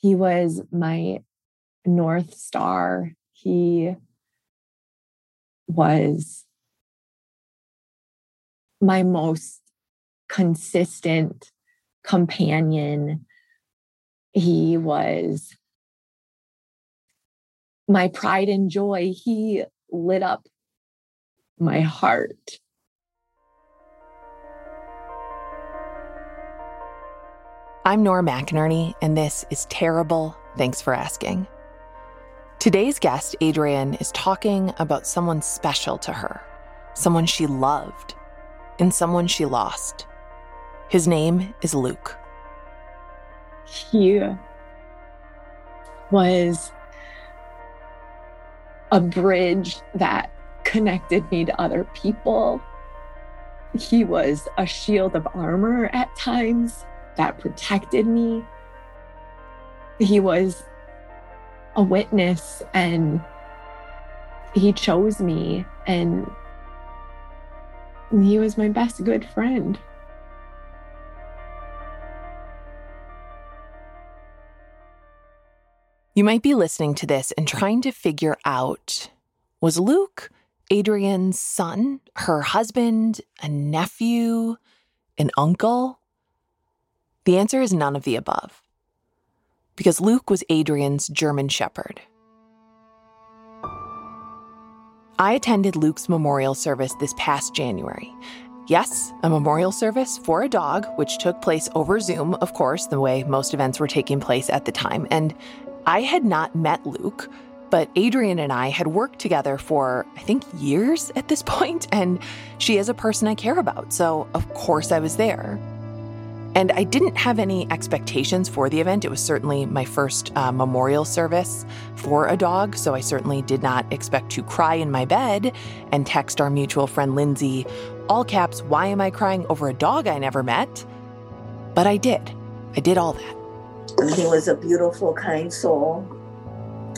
He was my North Star. He was my most consistent companion. He was my pride and joy. He lit up my heart. I'm Nora McInerny, and this is Terrible. Thanks for asking. Today's guest, Adrienne, is talking about someone special to her, someone she loved, and someone she lost. His name is Luke. He was a bridge that connected me to other people. He was a shield of armor at times that protected me. He was a witness and he chose me and he was my best good friend. You might be listening to this and trying to figure out was Luke Adrian's son, her husband, a nephew, an uncle? The answer is none of the above. Because Luke was Adrian's German Shepherd. I attended Luke's memorial service this past January. Yes, a memorial service for a dog, which took place over Zoom, of course, the way most events were taking place at the time. And I had not met Luke, but Adrian and I had worked together for, I think, years at this point, and she is a person I care about, so of course I was there. And I didn't have any expectations for the event. It was certainly my first uh, memorial service for a dog, so I certainly did not expect to cry in my bed and text our mutual friend Lindsay, all caps, why am I crying over a dog I never met? But I did. I did all that. He was a beautiful, kind soul.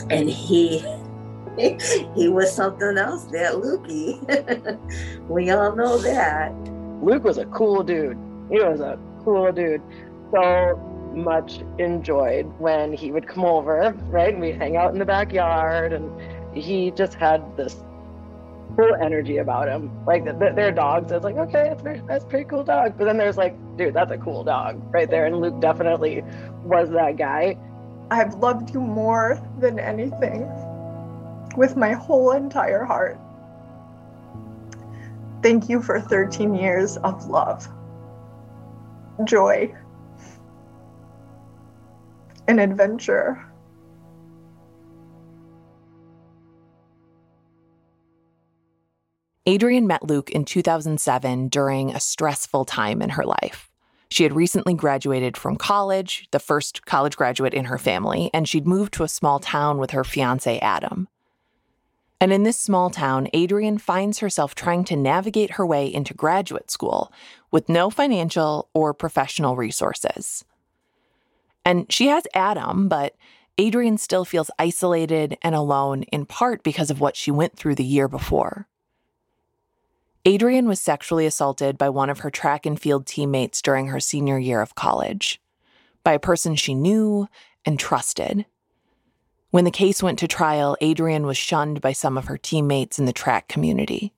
And he he was something else, that Lukey. we all know that. Luke was a cool dude. He was a cool dude. So much enjoyed when he would come over, right? And we'd hang out in the backyard, and he just had this cool energy about him. Like their dogs, it's like, okay, that's very, that's pretty cool dog. But then there's like, dude, that's a cool dog right there. And Luke definitely was that guy. I've loved you more than anything with my whole entire heart. Thank you for 13 years of love joy, and adventure. Adrienne met Luke in 2007 during a stressful time in her life. She had recently graduated from college, the first college graduate in her family, and she'd moved to a small town with her fiance, Adam. And in this small town, Adrienne finds herself trying to navigate her way into graduate school with no financial or professional resources. And she has Adam, but Adrienne still feels isolated and alone in part because of what she went through the year before. Adrienne was sexually assaulted by one of her track and field teammates during her senior year of college, by a person she knew and trusted. When the case went to trial, Adrian was shunned by some of her teammates in the track community.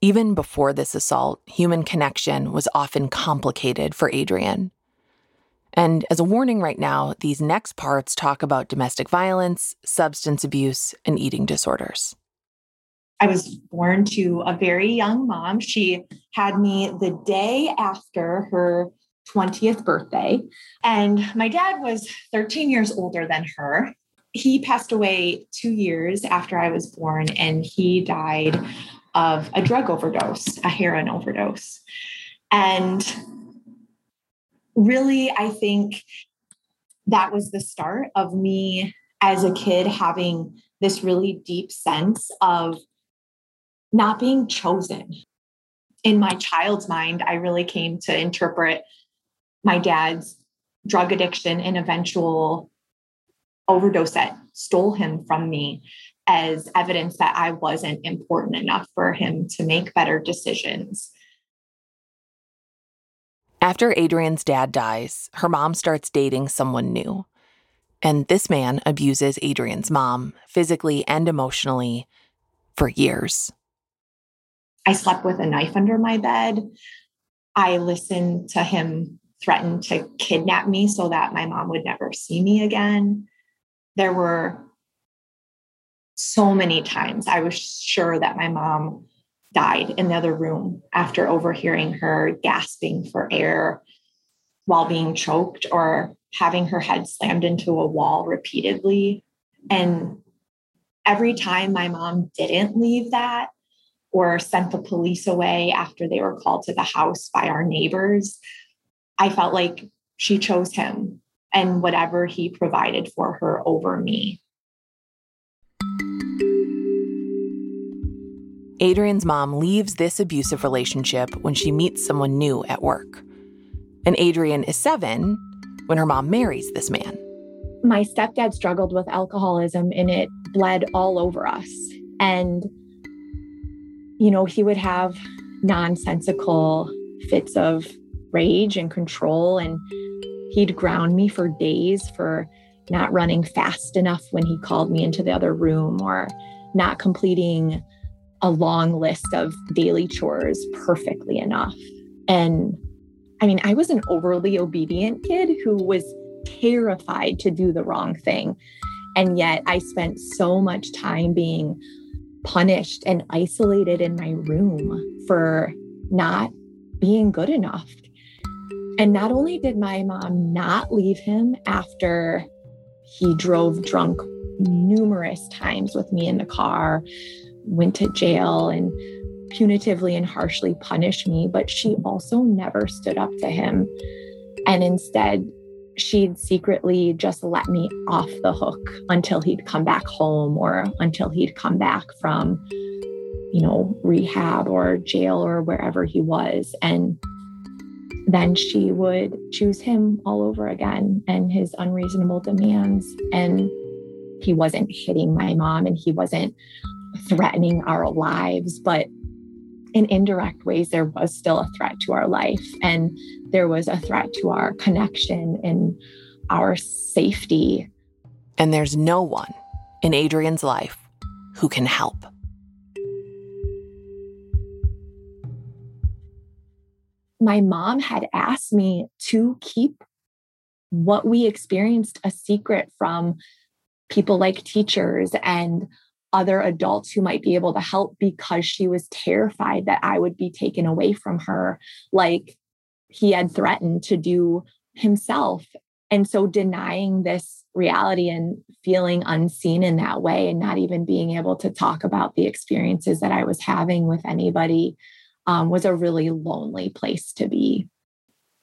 Even before this assault, human connection was often complicated for Adrian. And as a warning right now, these next parts talk about domestic violence, substance abuse, and eating disorders. I was born to a very young mom. She had me the day after her 20th birthday. And my dad was 13 years older than her he passed away two years after I was born, and he died of a drug overdose, a heroin overdose. And really, I think that was the start of me as a kid having this really deep sense of not being chosen. In my child's mind, I really came to interpret my dad's drug addiction and eventual overdose that stole him from me as evidence that I wasn't important enough for him to make better decisions. After Adrian's dad dies, her mom starts dating someone new. And this man abuses Adrian's mom physically and emotionally for years. I slept with a knife under my bed. I listened to him threaten to kidnap me so that my mom would never see me again. There were so many times I was sure that my mom died in the other room after overhearing her gasping for air while being choked or having her head slammed into a wall repeatedly. And every time my mom didn't leave that or sent the police away after they were called to the house by our neighbors, I felt like she chose him and whatever he provided for her over me. Adrian's mom leaves this abusive relationship when she meets someone new at work. And Adrian is seven when her mom marries this man. My stepdad struggled with alcoholism and it bled all over us. And, you know, he would have nonsensical fits of rage and control. And he'd ground me for days for not running fast enough when he called me into the other room or not completing a long list of daily chores perfectly enough. And I mean, I was an overly obedient kid who was terrified to do the wrong thing. And yet I spent so much time being punished and isolated in my room for not being good enough. And not only did my mom not leave him after he drove drunk numerous times with me in the car, went to jail and punitively and harshly punished me, but she also never stood up to him. And instead, she'd secretly just let me off the hook until he'd come back home or until he'd come back from, you know, rehab or jail or wherever he was. And then she would choose him all over again and his unreasonable demands. And he wasn't hitting my mom and he wasn't threatening our lives, but in indirect ways, there was still a threat to our life and there was a threat to our connection and our safety. And there's no one in Adrian's life who can help. My mom had asked me to keep what we experienced a secret from people like teachers and other adults who might be able to help because she was terrified that I would be taken away from her, like he had threatened to do himself. And so denying this reality and feeling unseen in that way, and not even being able to talk about the experiences that I was having with anybody um, was a really lonely place to be.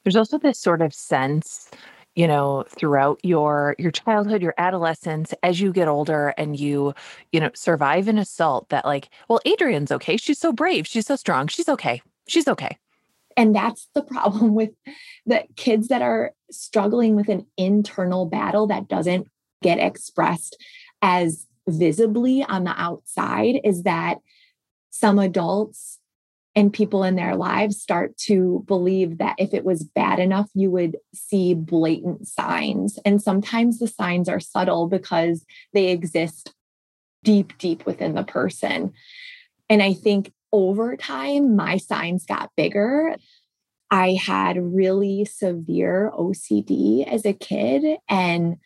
There's also this sort of sense you know throughout your your childhood your adolescence as you get older and you you know survive an assault that like well adrian's okay. She's so brave. She's so strong. She's okay. She's okay. And that's the problem with the kids that are struggling with an internal battle that doesn't get expressed as visibly on the outside is that some adults and people in their lives start to believe that if it was bad enough, you would see blatant signs. And sometimes the signs are subtle because they exist deep, deep within the person. And I think over time, my signs got bigger. I had really severe OCD as a kid, and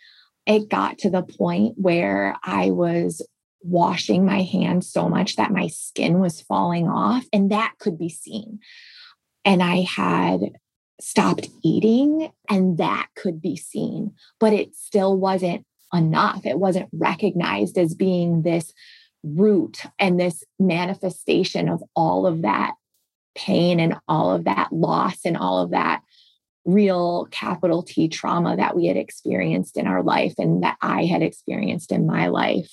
it got to the point where I was washing my hands so much that my skin was falling off, and that could be seen. And I had stopped eating, and that could be seen, but it still wasn't enough. It wasn't recognized as being this root and this manifestation of all of that pain and all of that loss and all of that real capital T trauma that we had experienced in our life and that I had experienced in my life.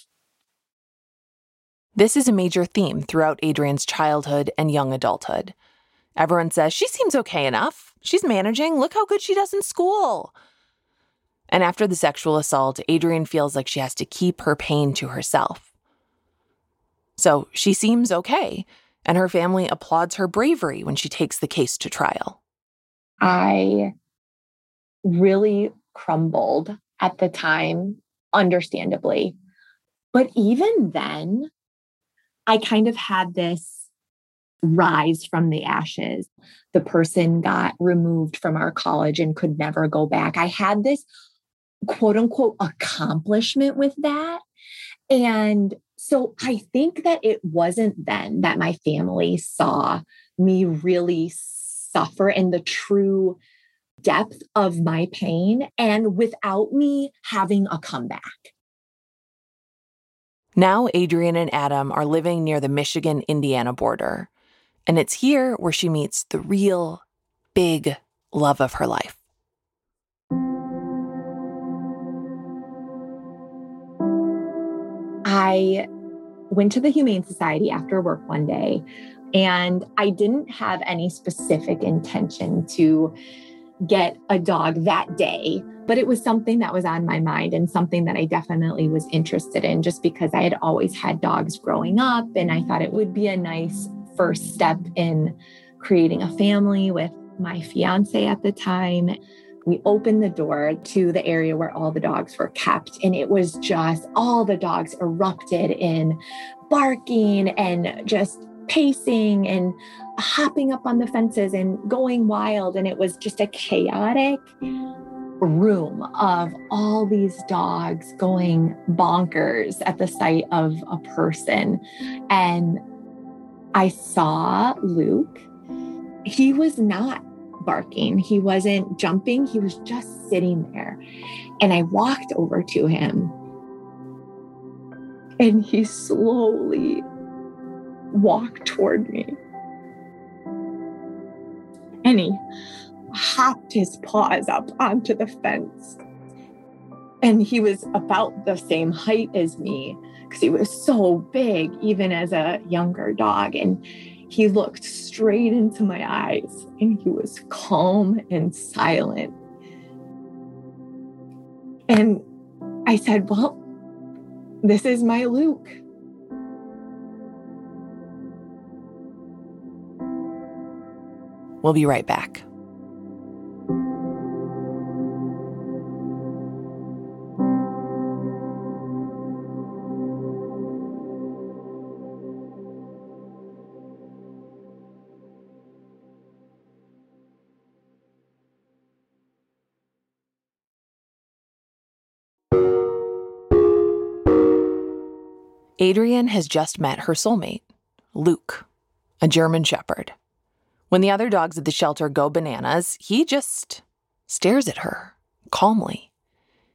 This is a major theme throughout Adrian's childhood and young adulthood. Everyone says she seems okay enough. She's managing. Look how good she does in school. And after the sexual assault, Adrian feels like she has to keep her pain to herself. So she seems okay, and her family applauds her bravery when she takes the case to trial. I really crumbled at the time understandably. But even then, I kind of had this rise from the ashes. The person got removed from our college and could never go back. I had this quote unquote accomplishment with that. And so I think that it wasn't then that my family saw me really suffer in the true depth of my pain and without me having a comeback. Now, Adrienne and Adam are living near the Michigan Indiana border. And it's here where she meets the real, big love of her life. I went to the Humane Society after work one day, and I didn't have any specific intention to get a dog that day, but it was something that was on my mind and something that I definitely was interested in just because I had always had dogs growing up and I thought it would be a nice first step in creating a family with my fiance at the time. We opened the door to the area where all the dogs were kept, and it was just all the dogs erupted in barking and just pacing and hopping up on the fences and going wild. And it was just a chaotic room of all these dogs going bonkers at the sight of a person. And I saw Luke. He was not barking, he wasn't jumping, he was just sitting there. And I walked over to him. And he slowly walked toward me. And hopped his paws up onto the fence. And he was about the same height as me because he was so big, even as a younger dog. And he looked straight into my eyes and he was calm and silent. And I said, Well, this is my Luke. We'll be right back. Adrienne has just met her soulmate, Luke, a German Shepherd. When the other dogs at the shelter go bananas, he just stares at her calmly,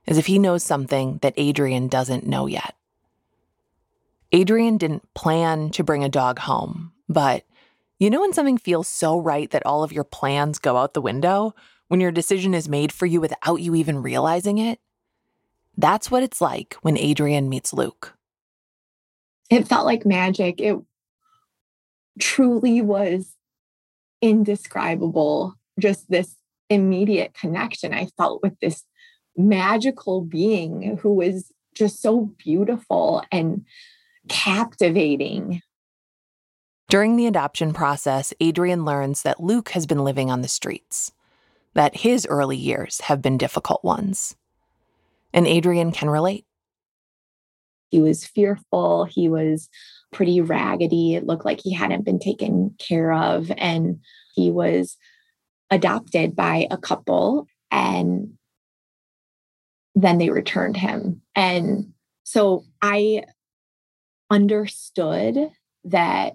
as if he knows something that Adrian doesn't know yet. Adrian didn't plan to bring a dog home, but you know when something feels so right that all of your plans go out the window? When your decision is made for you without you even realizing it? That's what it's like when Adrian meets Luke it felt like magic. It truly was indescribable. Just this immediate connection I felt with this magical being who was just so beautiful and captivating. During the adoption process, Adrian learns that Luke has been living on the streets, that his early years have been difficult ones. And Adrian can relate. He was fearful. He was pretty raggedy. It looked like he hadn't been taken care of. And he was adopted by a couple and then they returned him. And so I understood that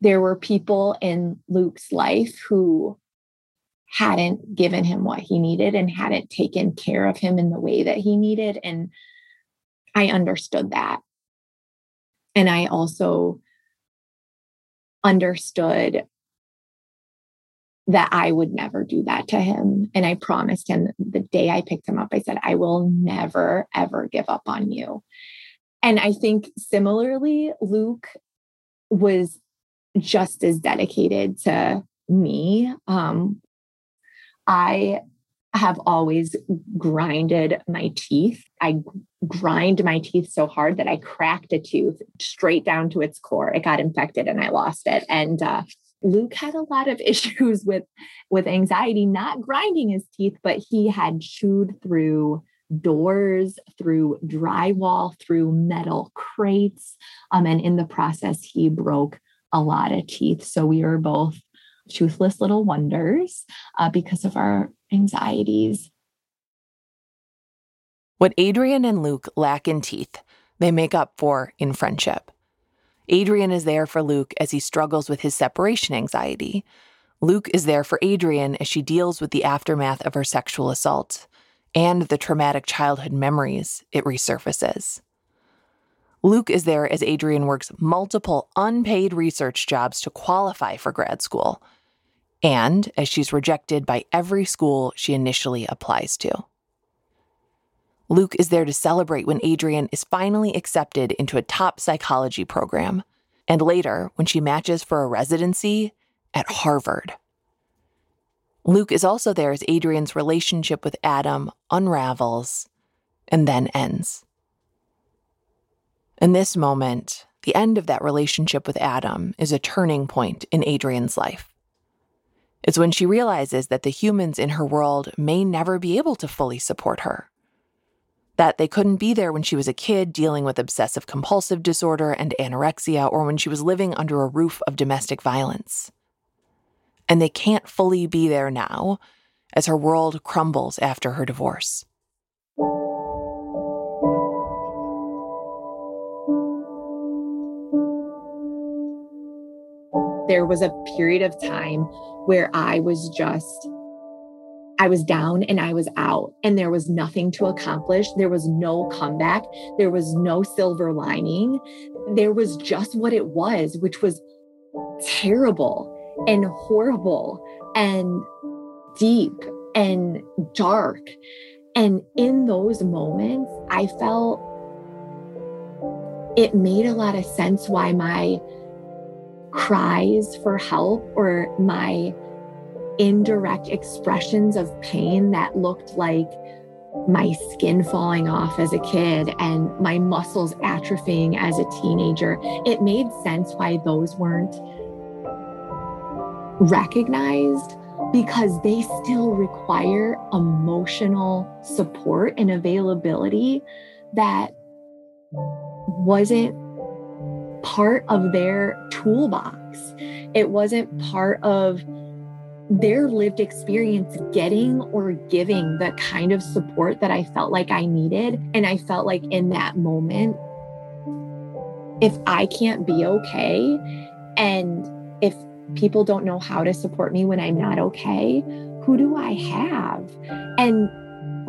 there were people in Luke's life who hadn't given him what he needed and hadn't taken care of him in the way that he needed. And I understood that. And I also understood that I would never do that to him. And I promised him the day I picked him up, I said, I will never, ever give up on you. And I think similarly, Luke was just as dedicated to me. Um, I have always grinded my teeth. I grind my teeth so hard that I cracked a tooth straight down to its core. It got infected and I lost it. And uh, Luke had a lot of issues with with anxiety, not grinding his teeth, but he had chewed through doors, through drywall, through metal crates. Um, and in the process, he broke a lot of teeth. So we were both toothless little wonders uh, because of our anxieties. What Adrian and Luke lack in teeth, they make up for in friendship. Adrian is there for Luke as he struggles with his separation anxiety. Luke is there for Adrian as she deals with the aftermath of her sexual assault and the traumatic childhood memories it resurfaces. Luke is there as Adrian works multiple unpaid research jobs to qualify for grad school, and as she's rejected by every school she initially applies to. Luke is there to celebrate when Adrian is finally accepted into a top psychology program, and later when she matches for a residency at Harvard. Luke is also there as Adrian's relationship with Adam unravels and then ends. In this moment, the end of that relationship with Adam is a turning point in Adrian's life. It's when she realizes that the humans in her world may never be able to fully support her that they couldn't be there when she was a kid dealing with obsessive compulsive disorder and anorexia, or when she was living under a roof of domestic violence. And they can't fully be there now as her world crumbles after her divorce. There was a period of time where I was just I was down and I was out, and there was nothing to accomplish. There was no comeback. There was no silver lining. There was just what it was, which was terrible and horrible and deep and dark. And in those moments, I felt it made a lot of sense why my cries for help or my indirect expressions of pain that looked like my skin falling off as a kid and my muscles atrophying as a teenager. It made sense why those weren't recognized because they still require emotional support and availability that wasn't part of their toolbox. It wasn't part of their lived experience getting or giving the kind of support that I felt like I needed. And I felt like in that moment, if I can't be okay and if people don't know how to support me when I'm not okay, who do I have? And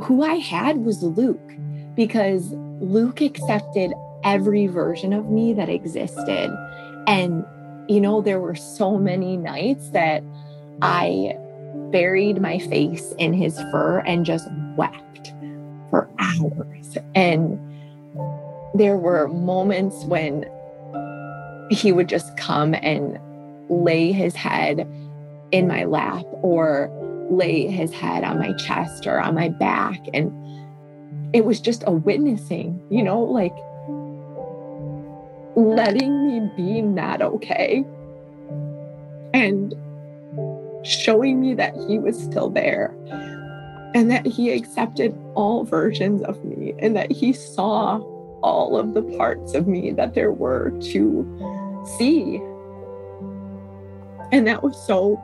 who I had was Luke because Luke accepted every version of me that existed. And, you know, there were so many nights that I buried my face in his fur and just wept for hours. And there were moments when he would just come and lay his head in my lap or lay his head on my chest or on my back. And it was just a witnessing, you know, like letting me be not okay. And showing me that he was still there and that he accepted all versions of me and that he saw all of the parts of me that there were to see. And that was so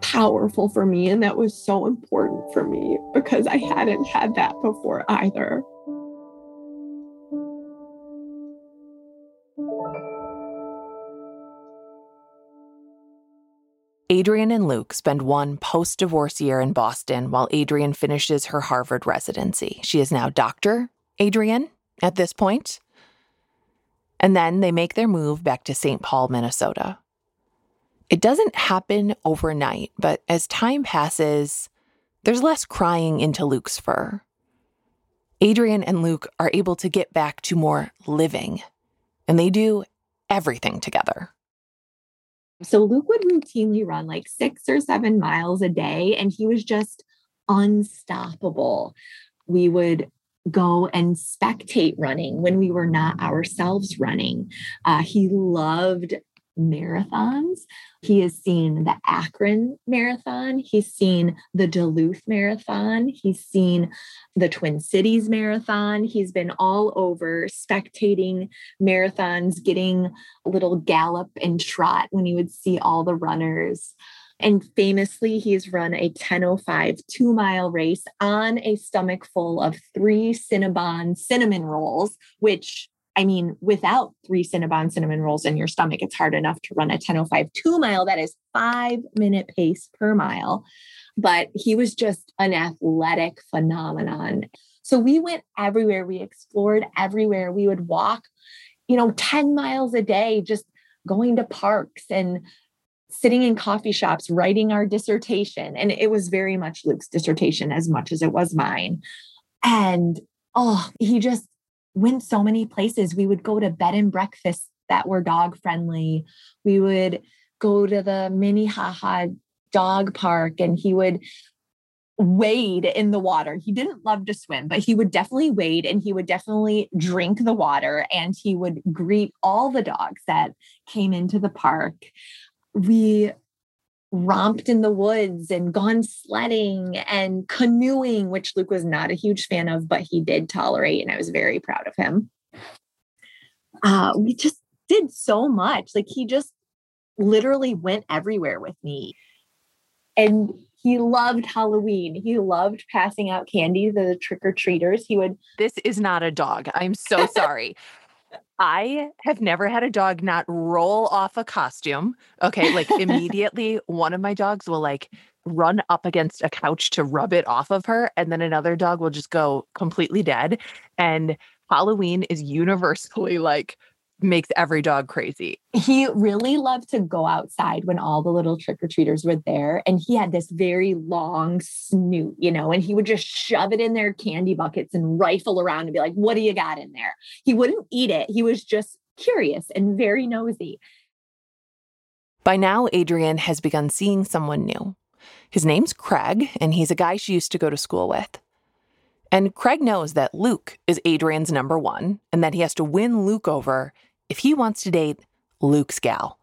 powerful for me. And that was so important for me because I hadn't had that before either. Adrian and Luke spend one post divorce year in Boston while Adrian finishes her Harvard residency. She is now Dr. Adrian at this point. And then they make their move back to St. Paul, Minnesota. It doesn't happen overnight, but as time passes, there's less crying into Luke's fur. Adrian and Luke are able to get back to more living, and they do everything together. So Luke would routinely run like six or seven miles a day, and he was just unstoppable. We would go and spectate running when we were not ourselves running. Uh, he loved marathons. He has seen the Akron Marathon. He's seen the Duluth Marathon. He's seen the Twin Cities Marathon. He's been all over spectating marathons, getting a little gallop and trot when he would see all the runners. And famously, he's run a 1005 two mile race on a stomach full of three Cinnabon cinnamon rolls, which I mean, without three Cinnabon cinnamon rolls in your stomach, it's hard enough to run a 1005 two mile. That is five minute pace per mile. But he was just an athletic phenomenon. So we went everywhere. We explored everywhere. We would walk, you know, 10 miles a day, just going to parks and sitting in coffee shops writing our dissertation. And it was very much Luke's dissertation as much as it was mine. And oh, he just went so many places. We would go to bed and breakfast that were dog friendly. We would go to the Minnehaha dog park and he would wade in the water. He didn't love to swim, but he would definitely wade and he would definitely drink the water and he would greet all the dogs that came into the park we romped in the woods and gone sledding and canoeing, which Luke was not a huge fan of, but he did tolerate, and I was very proud of him. Uh, we just did so much. Like he just literally went everywhere with me. And he loved Halloween. He loved passing out candy to the trick or treaters. He would. This is not a dog. I'm so sorry. I have never had a dog not roll off a costume. Okay. Like immediately, one of my dogs will like run up against a couch to rub it off of her. And then another dog will just go completely dead. And Halloween is universally like makes every dog crazy. He really loved to go outside when all the little trick or treaters were there. And he had this very long snoot, you know, and he would just shove it in their candy buckets and rifle around and be like, What do you got in there? He wouldn't eat it. He was just curious and very nosy. By now, Adrian has begun seeing someone new. His name's Craig, and he's a guy she used to go to school with. And Craig knows that Luke is Adrian's number one and that he has to win Luke over if he wants to date Luke's gal.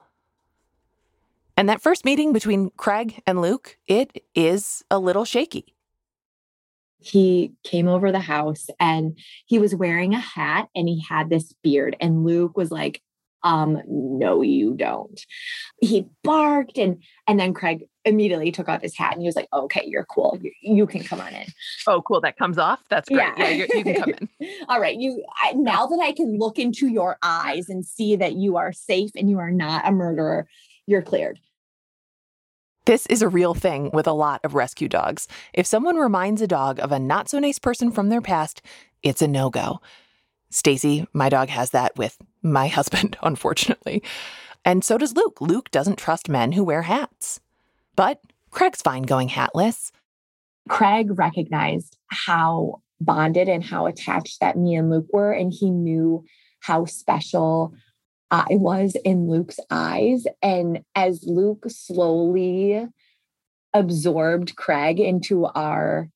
And that first meeting between Craig and Luke, it is a little shaky. He came over the house and he was wearing a hat and he had this beard. And Luke was like, um, no, you don't. He barked and and then Craig immediately took off his hat and he was like, oh, okay, you're cool. You, you can come on in. Oh, cool. That comes off. That's great. Yeah, yeah you can come in. All right. You I, now that I can look into your eyes and see that you are safe and you are not a murderer, you're cleared. This is a real thing with a lot of rescue dogs. If someone reminds a dog of a not so nice person from their past, it's a no go. Stacy, my dog, has that with my husband, unfortunately. And so does Luke. Luke doesn't trust men who wear hats. But Craig's fine going hatless. Craig recognized how bonded and how attached that me and Luke were, and he knew how special I was in Luke's eyes. And as Luke slowly absorbed Craig into our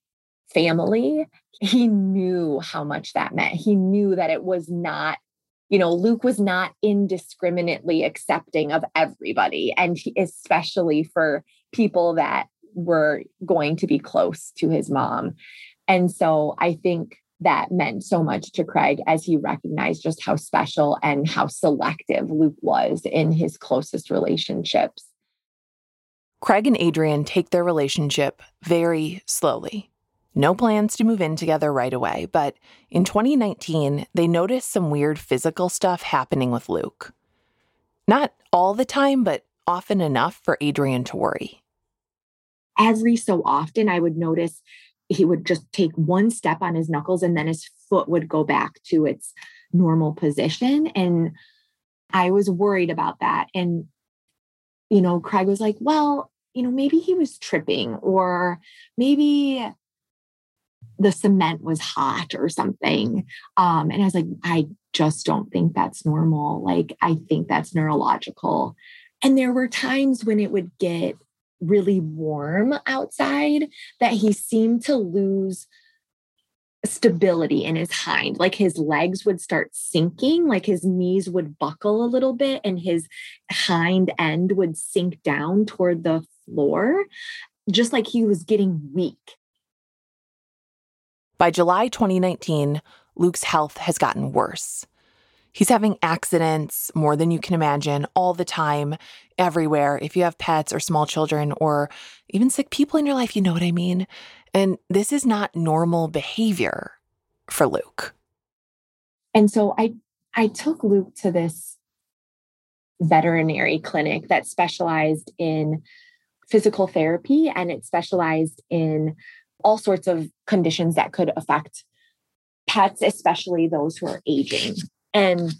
family, he knew how much that meant. He knew that it was not you know, Luke was not indiscriminately accepting of everybody, and he, especially for people that were going to be close to his mom. And so I think that meant so much to Craig as he recognized just how special and how selective Luke was in his closest relationships. Craig and Adrian take their relationship very slowly. No plans to move in together right away, but in 2019, they noticed some weird physical stuff happening with Luke. Not all the time, but often enough for Adrian to worry. Every so often, I would notice he would just take one step on his knuckles and then his foot would go back to its normal position. And I was worried about that. And, you know, Craig was like, well, you know, maybe he was tripping or maybe the cement was hot or something. Um, and I was like, I just don't think that's normal. Like, I think that's neurological. And there were times when it would get really warm outside that he seemed to lose stability in his hind. Like his legs would start sinking, like his knees would buckle a little bit, and his hind end would sink down toward the floor, just like he was getting weak. By July 2019, Luke's health has gotten worse. He's having accidents more than you can imagine all the time, everywhere. If you have pets or small children or even sick people in your life, you know what I mean. And this is not normal behavior for Luke. And so I I took Luke to this veterinary clinic that specialized in physical therapy and it specialized in all sorts of conditions that could affect pets, especially those who are aging. And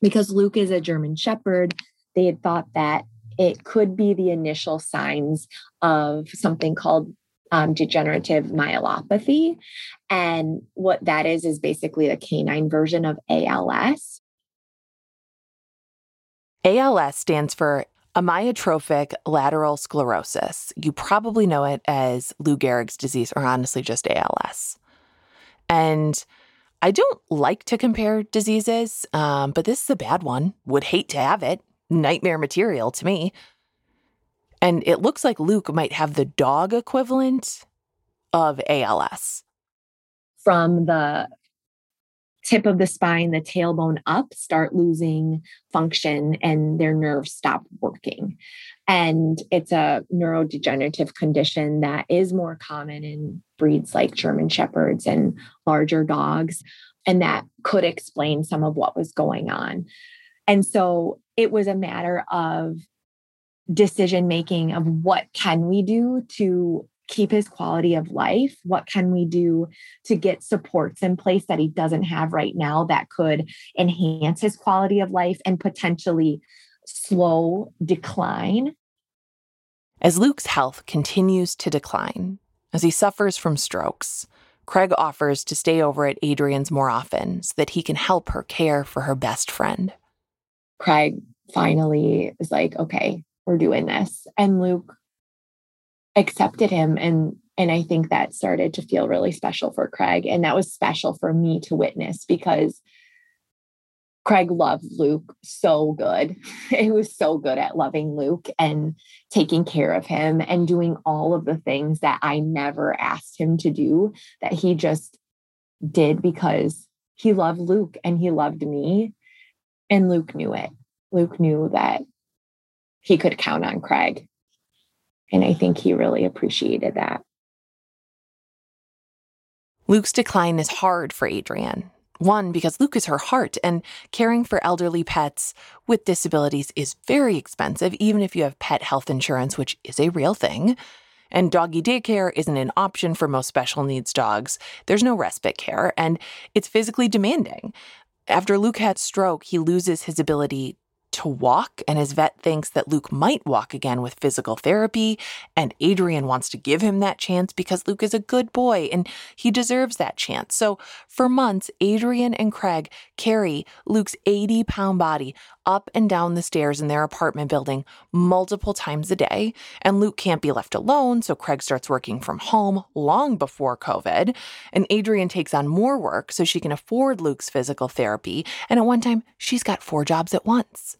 because Luke is a German Shepherd, they had thought that it could be the initial signs of something called um, degenerative myelopathy. And what that is, is basically the canine version of ALS. ALS stands for amyotrophic lateral sclerosis. You probably know it as Lou Gehrig's disease, or honestly, just ALS. And I don't like to compare diseases, um, but this is a bad one. Would hate to have it. Nightmare material to me. And it looks like Luke might have the dog equivalent of ALS. From the tip of the spine, the tailbone up, start losing function and their nerves stop working. And it's a neurodegenerative condition that is more common in breeds like German Shepherds and larger dogs. And that could explain some of what was going on. And so it was a matter of decision making of what can we do to keep his quality of life? What can we do to get supports in place that he doesn't have right now that could enhance his quality of life and potentially slow decline? As luke's health continues to decline as he suffers from strokes craig offers to stay over at adrian's more often so that he can help her care for her best friend craig finally is like okay we're doing this. And Luke accepted him and and I think that started to feel really special for Craig and that was special for me to witness because Craig loved Luke so good. He was so good at loving Luke and taking care of him and doing all of the things that I never asked him to do that he just did because he loved Luke and he loved me. And Luke knew it. Luke knew that he could count on Craig. And I think he really appreciated that. Luke's decline is hard for Adrian. One, because Luke is her heart, and caring for elderly pets with disabilities is very expensive, even if you have pet health insurance, which is a real thing. And doggy daycare isn't an option for most special needs dogs. There's no respite care, and it's physically demanding. After Luke had stroke, he loses his ability to walk, and his vet thinks that Luke might walk again with physical therapy. And Adrian wants to give him that chance because Luke is a good boy and he deserves that chance. So for months, Adrian and Craig carry Luke's 80 pound body up and down the stairs in their apartment building multiple times a day. And Luke can't be left alone, so Craig starts working from home long before COVID. And Adrian takes on more work so she can afford Luke's physical therapy. And at one time, she's got four jobs at once.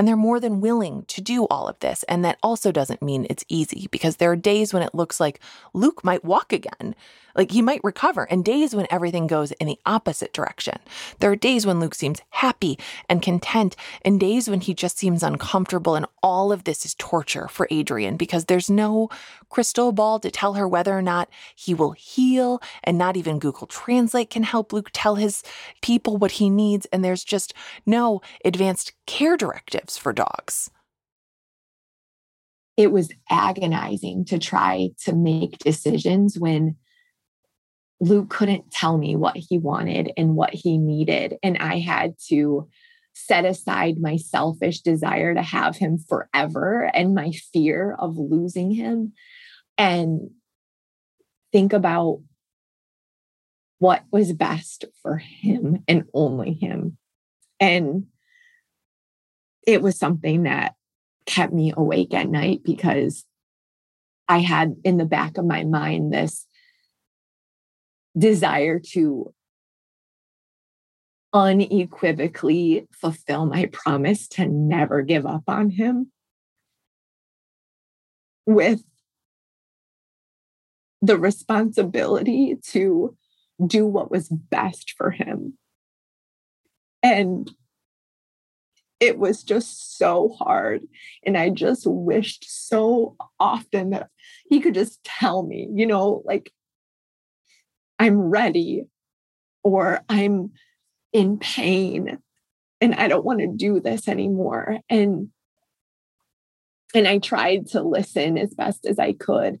And they're more than willing to do all of this. And that also doesn't mean it's easy because there are days when it looks like Luke might walk again. Like he might recover, and days when everything goes in the opposite direction. There are days when Luke seems happy and content, and days when he just seems uncomfortable. And all of this is torture for Adrian because there's no crystal ball to tell her whether or not he will heal, and not even Google Translate can help Luke tell his people what he needs. And there's just no advanced care directives for dogs it was agonizing to try to make decisions when Luke couldn't tell me what he wanted and what he needed. And I had to set aside my selfish desire to have him forever and my fear of losing him and think about what was best for him and only him. And it was something that kept me awake at night because I had in the back of my mind this desire to unequivocally fulfill my promise to never give up on him with the responsibility to do what was best for him. And it was just so hard. And I just wished so often that he could just tell me, you know, like, I'm ready or I'm in pain and I don't want to do this anymore. And and I tried to listen as best as I could.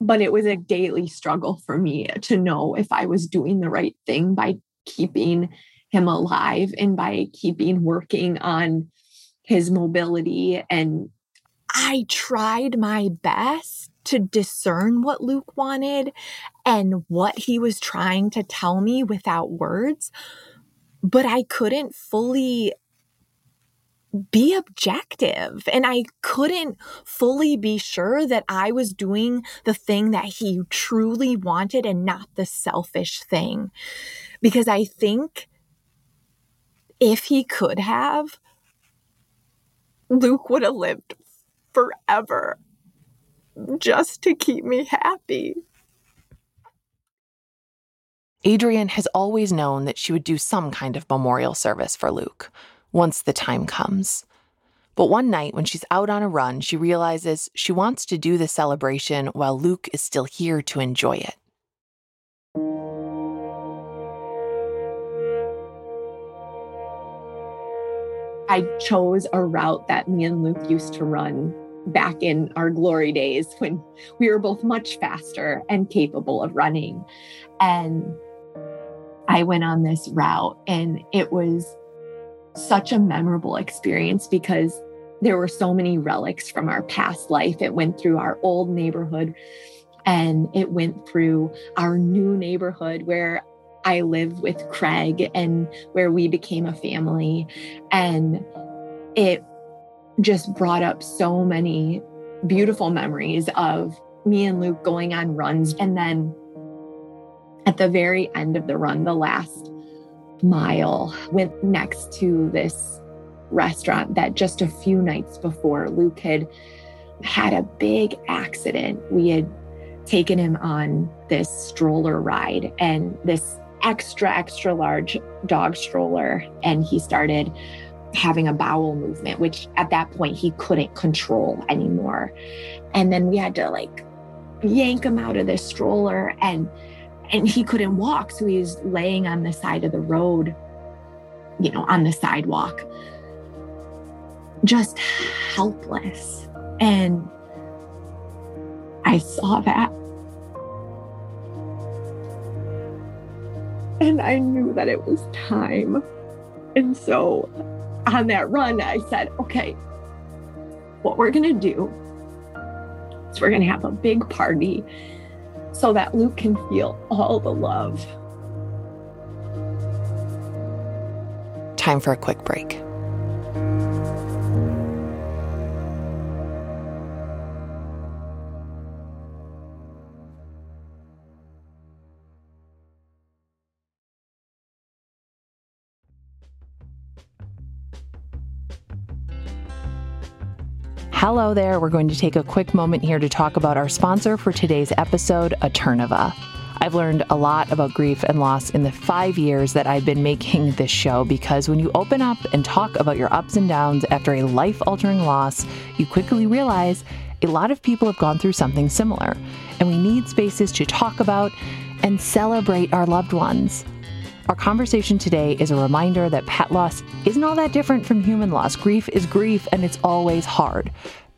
But it was a daily struggle for me to know if I was doing the right thing by keeping him alive and by keeping working on his mobility. And I tried my best to discern what Luke wanted and what he was trying to tell me without words, but I couldn't fully be objective and I couldn't fully be sure that I was doing the thing that he truly wanted and not the selfish thing. Because I think if he could have, Luke would have lived forever just to keep me happy. Adrienne has always known that she would do some kind of memorial service for Luke once the time comes. But one night, when she's out on a run, she realizes she wants to do the celebration while Luke is still here to enjoy it. I chose a route that me and Luke used to run back in our glory days when we were both much faster and capable of running. And I went on this route, and it was such a memorable experience because there were so many relics from our past life. It went through our old neighborhood and it went through our new neighborhood where I live with Craig and where we became a family. And it just brought up so many beautiful memories of me and Luke going on runs. And then at the very end of the run, the last mile went next to this restaurant that just a few nights before Luke had had a big accident. We had taken him on this stroller ride and this extra, extra large dog stroller. And he started having a bowel movement, which at that point he couldn't control anymore. And then we had to like yank him out of the stroller and and he couldn't walk. So he was laying on the side of the road, you know, on the sidewalk, just helpless. And I saw that. And I knew that it was time. And so on that run, I said, okay, what we're going to do is we're going to have a big party so that Luke can feel all the love. Time for a quick break. Hello there. We're going to take a quick moment here to talk about our sponsor for today's episode, Eterneva. I've learned a lot about grief and loss in the five years that I've been making this show because when you open up and talk about your ups and downs after a life altering loss, you quickly realize a lot of people have gone through something similar, and we need spaces to talk about and celebrate our loved ones. Our conversation today is a reminder that pet loss isn't all that different from human loss. Grief is grief and it's always hard.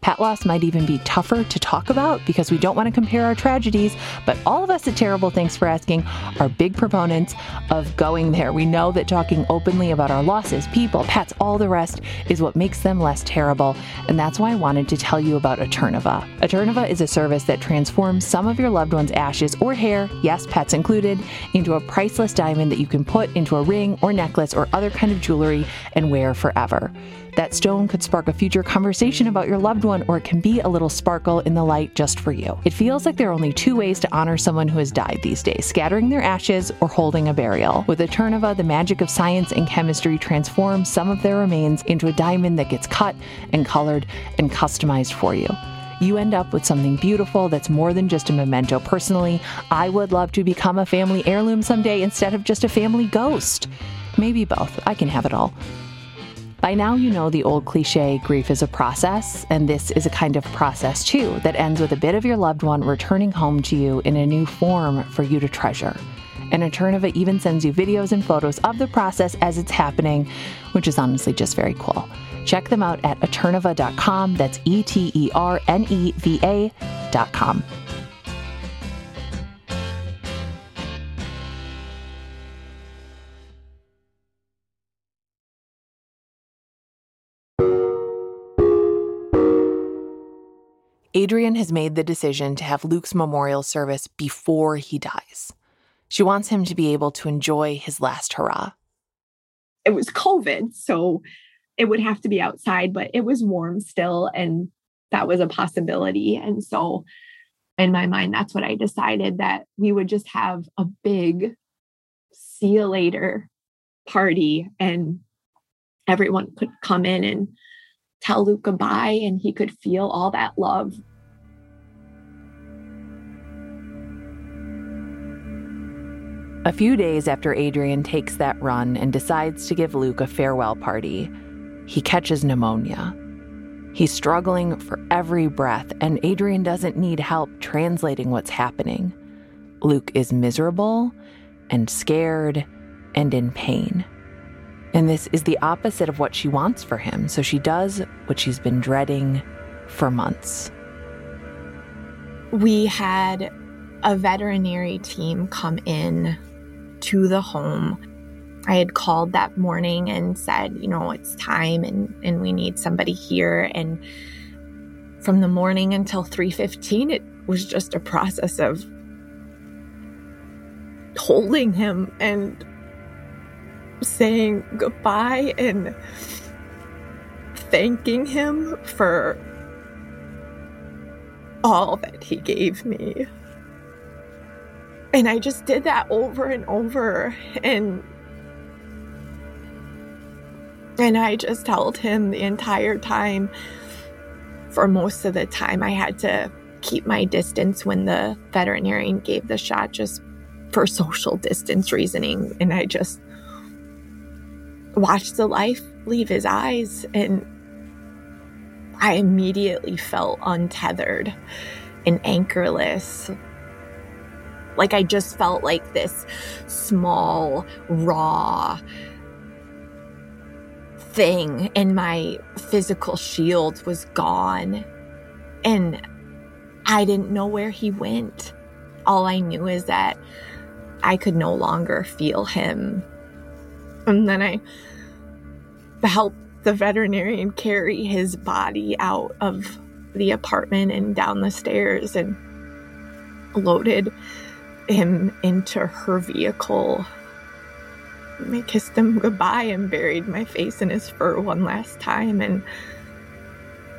Pet loss might even be tougher to talk about because we don't want to compare our tragedies, but all of us at Terrible Thanks for Asking are big proponents of going there. We know that talking openly about our losses, people, pets, all the rest is what makes them less terrible, and that's why I wanted to tell you about Eterneva. Eterneva is a service that transforms some of your loved one's ashes or hair, yes, pets included, into a priceless diamond that you can put into a ring or necklace or other kind of jewelry and wear forever. That stone could spark a future conversation about your loved one, or it can be a little sparkle in the light just for you. It feels like there are only two ways to honor someone who has died these days scattering their ashes or holding a burial. With Eterneva, the magic of science and chemistry transforms some of their remains into a diamond that gets cut and colored and customized for you you end up with something beautiful that's more than just a memento. Personally, I would love to become a family heirloom someday instead of just a family ghost. Maybe both. I can have it all. By now, you know the old cliche grief is a process, and this is a kind of process too that ends with a bit of your loved one returning home to you in a new form for you to treasure. And Eterneva even sends you videos and photos of the process as it's happening, which is honestly just very cool. Check them out at eterneva.com. That's E T E R N E V A.com. Adrienne has made the decision to have Luke's memorial service before he dies. She wants him to be able to enjoy his last hurrah. It was COVID, so it would have to be outside, but it was warm still. And that was a possibility. And so, in my mind, that's what I decided that we would just have a big see you later party and everyone could come in and tell Luke goodbye and he could feel all that love. A few days after Adrian takes that run and decides to give Luke a farewell party, he catches pneumonia. He's struggling for every breath, and Adrian doesn't need help translating what's happening. Luke is miserable and scared and in pain. And this is the opposite of what she wants for him. So she does what she's been dreading for months. We had a veterinary team come in to the home. I had called that morning and said, you know, it's time and, and we need somebody here. And from the morning until 3:15, it was just a process of holding him and saying goodbye and thanking him for all that he gave me. And I just did that over and over and and I just held him the entire time. For most of the time I had to keep my distance when the veterinarian gave the shot just for social distance reasoning and I just watched the life leave his eyes and I immediately felt untethered and anchorless. Like I just felt like this small, raw thing, and my physical shield was gone. And I didn't know where he went. All I knew is that I could no longer feel him and then I helped the veterinarian carry his body out of the apartment and down the stairs and loaded him into her vehicle. I kissed him goodbye and buried my face in his fur one last time and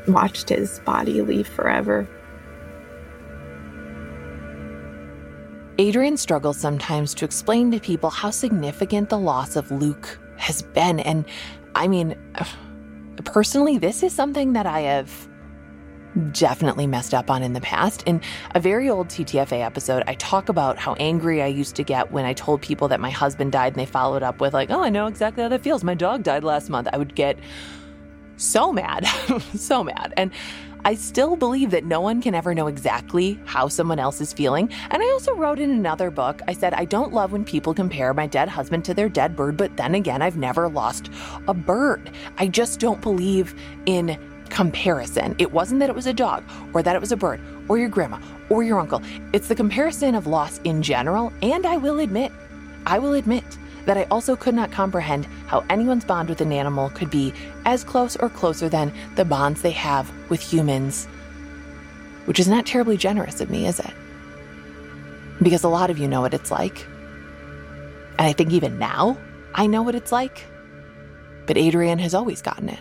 watched his body leave forever. Adrienne struggles sometimes to explain to people how significant the loss of Luke has been. And I mean, personally, this is something that I have definitely messed up on in the past. In a very old TTFA episode, I talk about how angry I used to get when I told people that my husband died and they followed up with, like, oh, I know exactly how that feels. My dog died last month. I would get so mad, so mad. And I still believe that no one can ever know exactly how someone else is feeling. And I also wrote in another book, I said, I don't love when people compare my dead husband to their dead bird, but then again, I've never lost a bird. I just don't believe in comparison. It wasn't that it was a dog or that it was a bird or your grandma or your uncle. It's the comparison of loss in general. And I will admit, I will admit that I also could not comprehend how anyone's bond with an animal could be as close or closer than the bonds they have with humans. Which is not terribly generous of me, is it? Because a lot of you know what it's like. And I think even now, I know what it's like. But Adrian has always gotten it.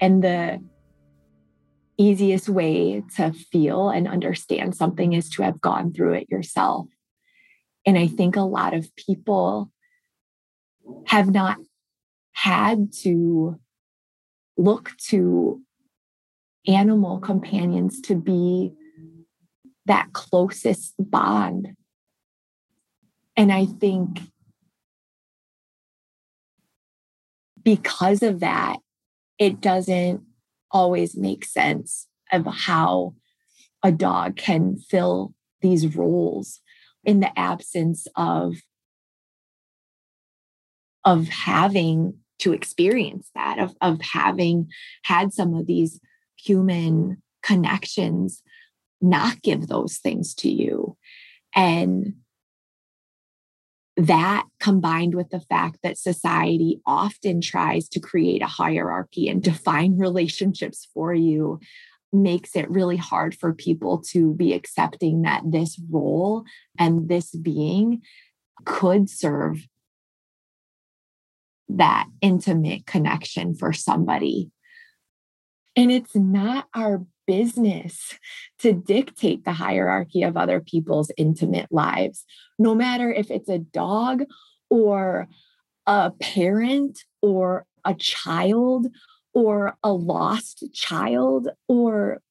And the easiest way to feel and understand something is to have gone through it yourself. And I think a lot of people have not had to look to animal companions to be that closest bond. And I think because of that, it doesn't always make sense of how a dog can fill these roles in the absence of of having to experience that of, of having had some of these human connections not give those things to you. And that combined with the fact that society often tries to create a hierarchy and define relationships for you makes it really hard for people to be accepting that this role and this being could serve that intimate connection for somebody. And it's not our business to dictate the hierarchy of other people's intimate lives, no matter if it's a dog or a parent or a child or a lost child or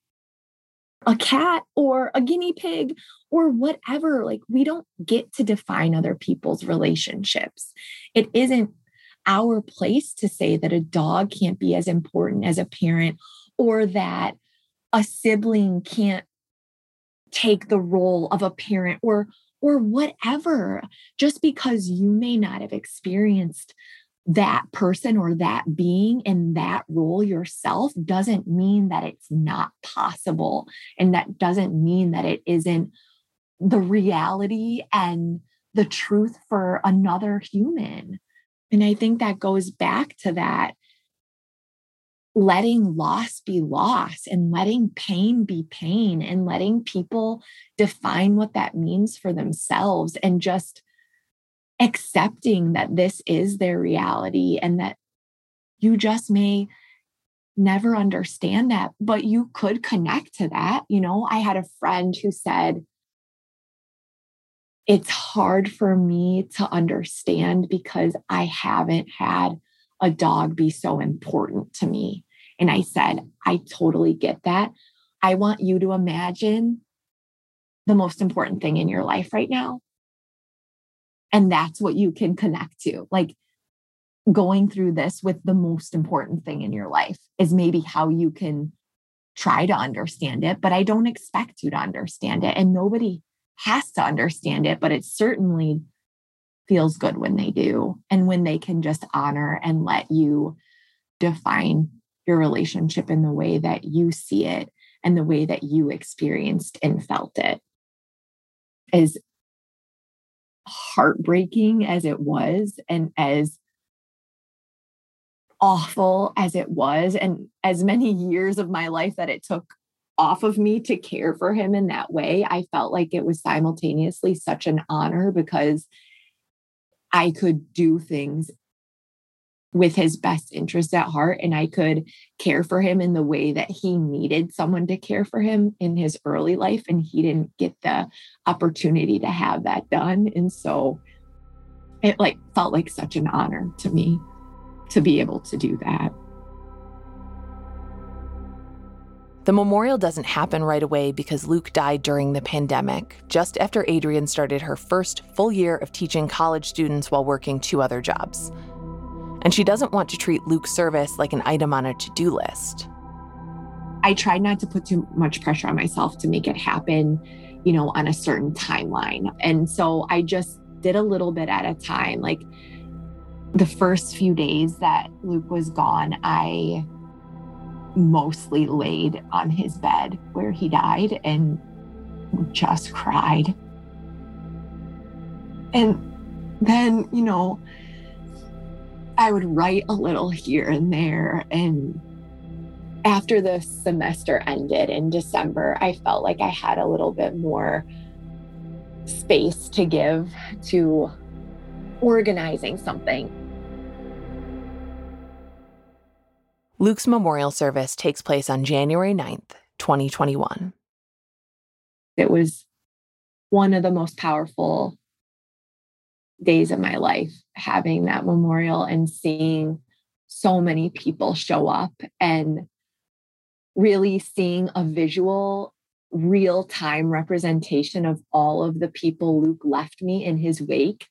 a cat or a guinea pig or whatever. Like, we don't get to define other people's relationships. It isn't our place to say that a dog can't be as important as a parent or that a sibling can't take the role of a parent or or whatever just because you may not have experienced that person or that being in that role yourself doesn't mean that it's not possible and that doesn't mean that it isn't the reality and the truth for another human. And i think that goes back to that letting loss be loss and letting pain be pain and letting people define what that means for themselves and just accepting that this is their reality and that you just may never understand that, but you could connect to that. You know, I had a friend who said, It's hard for me to understand because I haven't had a dog be so important to me. And I said, I totally get that. I want you to imagine the most important thing in your life right now. And that's what you can connect to. Like going through this with the most important thing in your life is maybe how you can try to understand it. But I don't expect you to understand it. And nobody has to understand it, but it certainly feels good when they do and when they can just honor and let you define your relationship in the way that you see it and the way that you experienced and felt it. As heartbreaking as it was, and as awful as it was, and as many years of my life that it took off of me to care for him in that way, I felt like it was simultaneously such an honor because I could do things with his best interest at heart and I could care for him in the way that he needed someone to care for him in his early life and he didn't get the opportunity to have that done and so it like felt like such an honor to me to be able to do that. The memorial doesn't happen right away because Luke died during the pandemic, just after Adrienne started her first full year of teaching college students while working two other jobs and she doesn't want to treat Luke's service like an item on a to do list. I tried not to put too much pressure on myself to make it happen, you know, on a certain timeline. And so I just did a little bit at a time. Like the first few days that Luke was gone, I mostly laid on his bed where he died and just cried. And then, you know, I would write a little here and there. And after the semester ended in December, I felt like I had a little bit more space to give to organizing something. Luke's memorial service takes place on January 9th, 2021. It was one of the most powerful days of my life, having that memorial and seeing so many people show up and really seeing a visual, real time representation of all of the people Luke left me in his wake.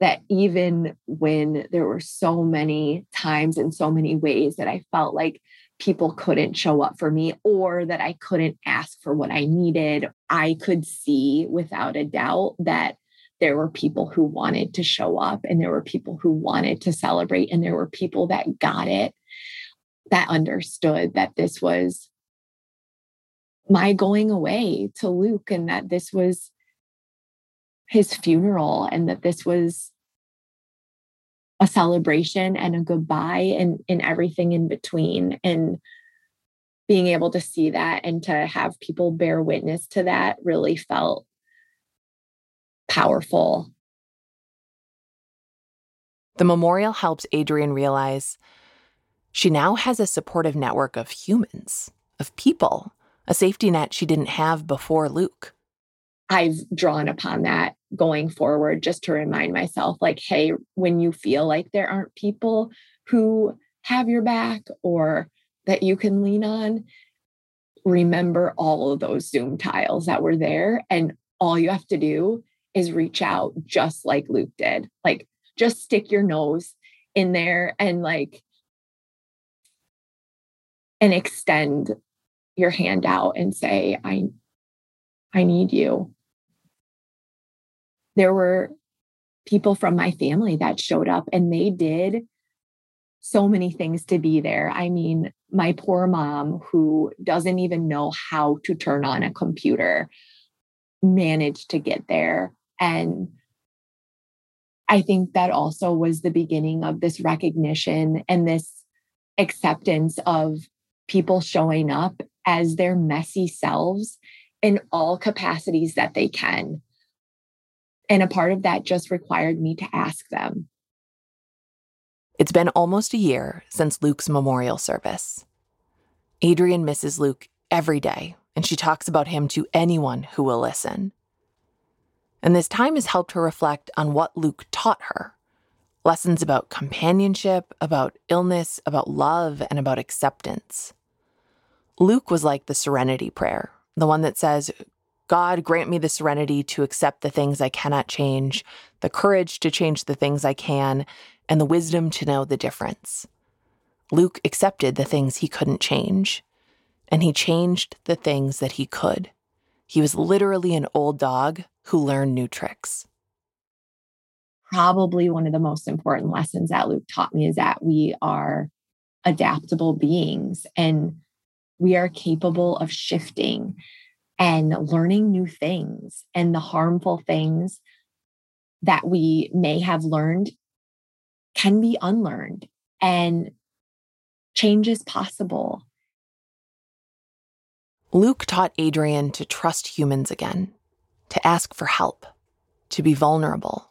That even when there were so many times and so many ways that I felt like people couldn't show up for me or that I couldn't ask for what I needed, I could see without a doubt that there were people who wanted to show up and there were people who wanted to celebrate and there were people that got it that understood that this was my going away to Luke and that this was his funeral and that this was a celebration and a goodbye and, and everything in between. And being able to see that and to have people bear witness to that really felt powerful. The memorial helps Adrian realize she now has a supportive network of humans, of people, a safety net she didn't have before Luke. I've drawn upon that going forward just to remind myself like, hey, when you feel like there aren't people who have your back or that you can lean on, remember all of those Zoom tiles that were there. And all you have to do is reach out just like Luke did. Like just stick your nose in there and like and extend your hand out and say I I need you. There were people from my family that showed up and they did so many things to be there. I mean, my poor mom, who doesn't even know how to turn on a computer, managed to get there. And I think that also was the beginning of this recognition and this acceptance of people showing up as their messy selves in all capacities that they can. And a part of that just required me to ask them. It's been almost a year since Luke's memorial service. Adrienne misses Luke every day, and she talks about him to anyone who will listen. And this time has helped her reflect on what Luke taught her lessons about companionship, about illness, about love, and about acceptance. Luke was like the serenity prayer, the one that says, God, grant me the serenity to accept the things I cannot change, the courage to change the things I can, and the wisdom to know the difference. Luke accepted the things he couldn't change, and he changed the things that he could. He was literally an old dog who learn new tricks. Probably one of the most important lessons that Luke taught me is that we are adaptable beings and we are capable of shifting and learning new things and the harmful things that we may have learned can be unlearned and change is possible. Luke taught Adrian to trust humans again to ask for help, to be vulnerable,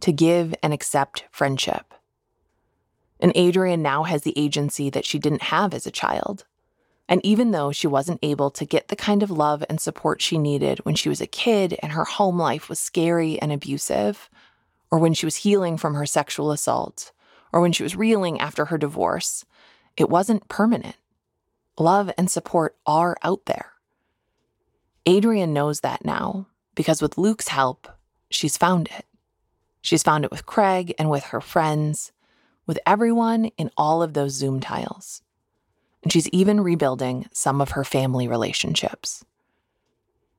to give and accept friendship. And Adrian now has the agency that she didn't have as a child. And even though she wasn't able to get the kind of love and support she needed when she was a kid and her home life was scary and abusive, or when she was healing from her sexual assault, or when she was reeling after her divorce, it wasn't permanent. Love and support are out there. Adrian knows that now, because with Luke's help, she's found it. She's found it with Craig and with her friends, with everyone in all of those Zoom tiles. And she's even rebuilding some of her family relationships.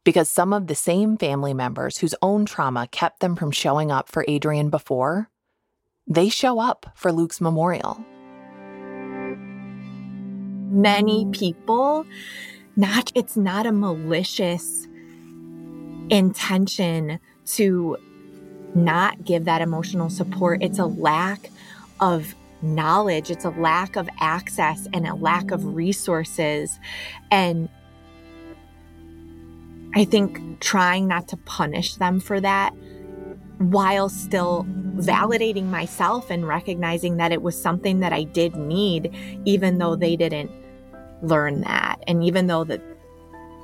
Because some of the same family members whose own trauma kept them from showing up for Adrian before, they show up for Luke's memorial. Many people, not it's not a malicious intention to not give that emotional support. It's a lack of knowledge, it's a lack of access and a lack of resources. And I think trying not to punish them for that while still validating myself and recognizing that it was something that I did need, even though they didn't learn that. And even though that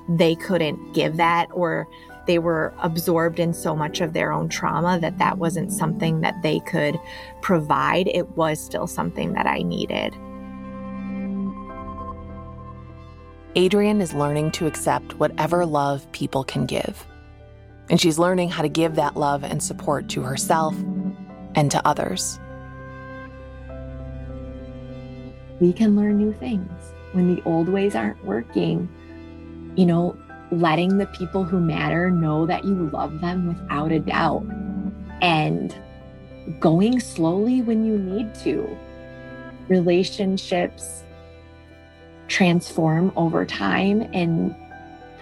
they couldn't give that or they were absorbed in so much of their own trauma that that wasn't something that they could provide, it was still something that I needed. Adrian is learning to accept whatever love people can give. And she's learning how to give that love and support to herself and to others. We can learn new things when the old ways aren't working. You know, letting the people who matter know that you love them without a doubt and going slowly when you need to. Relationships transform over time, and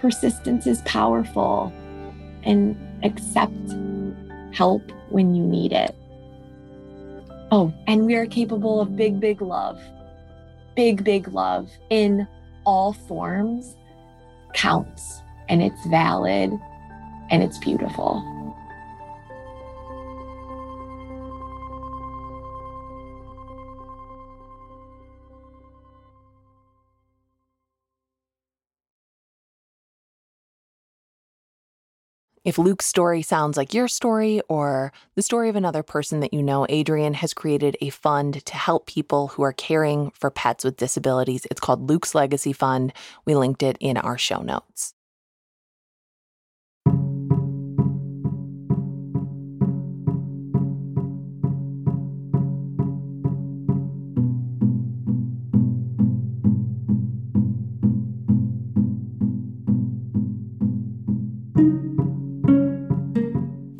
persistence is powerful. And accept help when you need it. Oh, and we are capable of big, big love. Big, big love in all forms counts and it's valid and it's beautiful. If Luke's story sounds like your story or the story of another person that you know, Adrian has created a fund to help people who are caring for pets with disabilities. It's called Luke's Legacy Fund. We linked it in our show notes.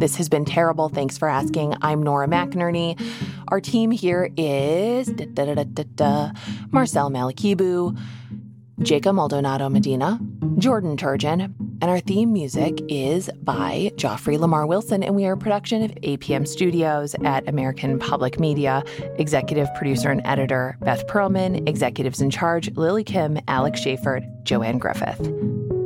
This has been terrible. Thanks for asking. I'm Nora McInerny. Our team here is Marcel Malekebu, Jacob Maldonado Medina, Jordan Turgeon, and our theme music is by Joffrey Lamar Wilson, and we are a production of APM Studios at American Public Media. Executive producer and editor Beth Perlman, executives in charge Lily Kim, Alex Schaffert, Joanne Griffith.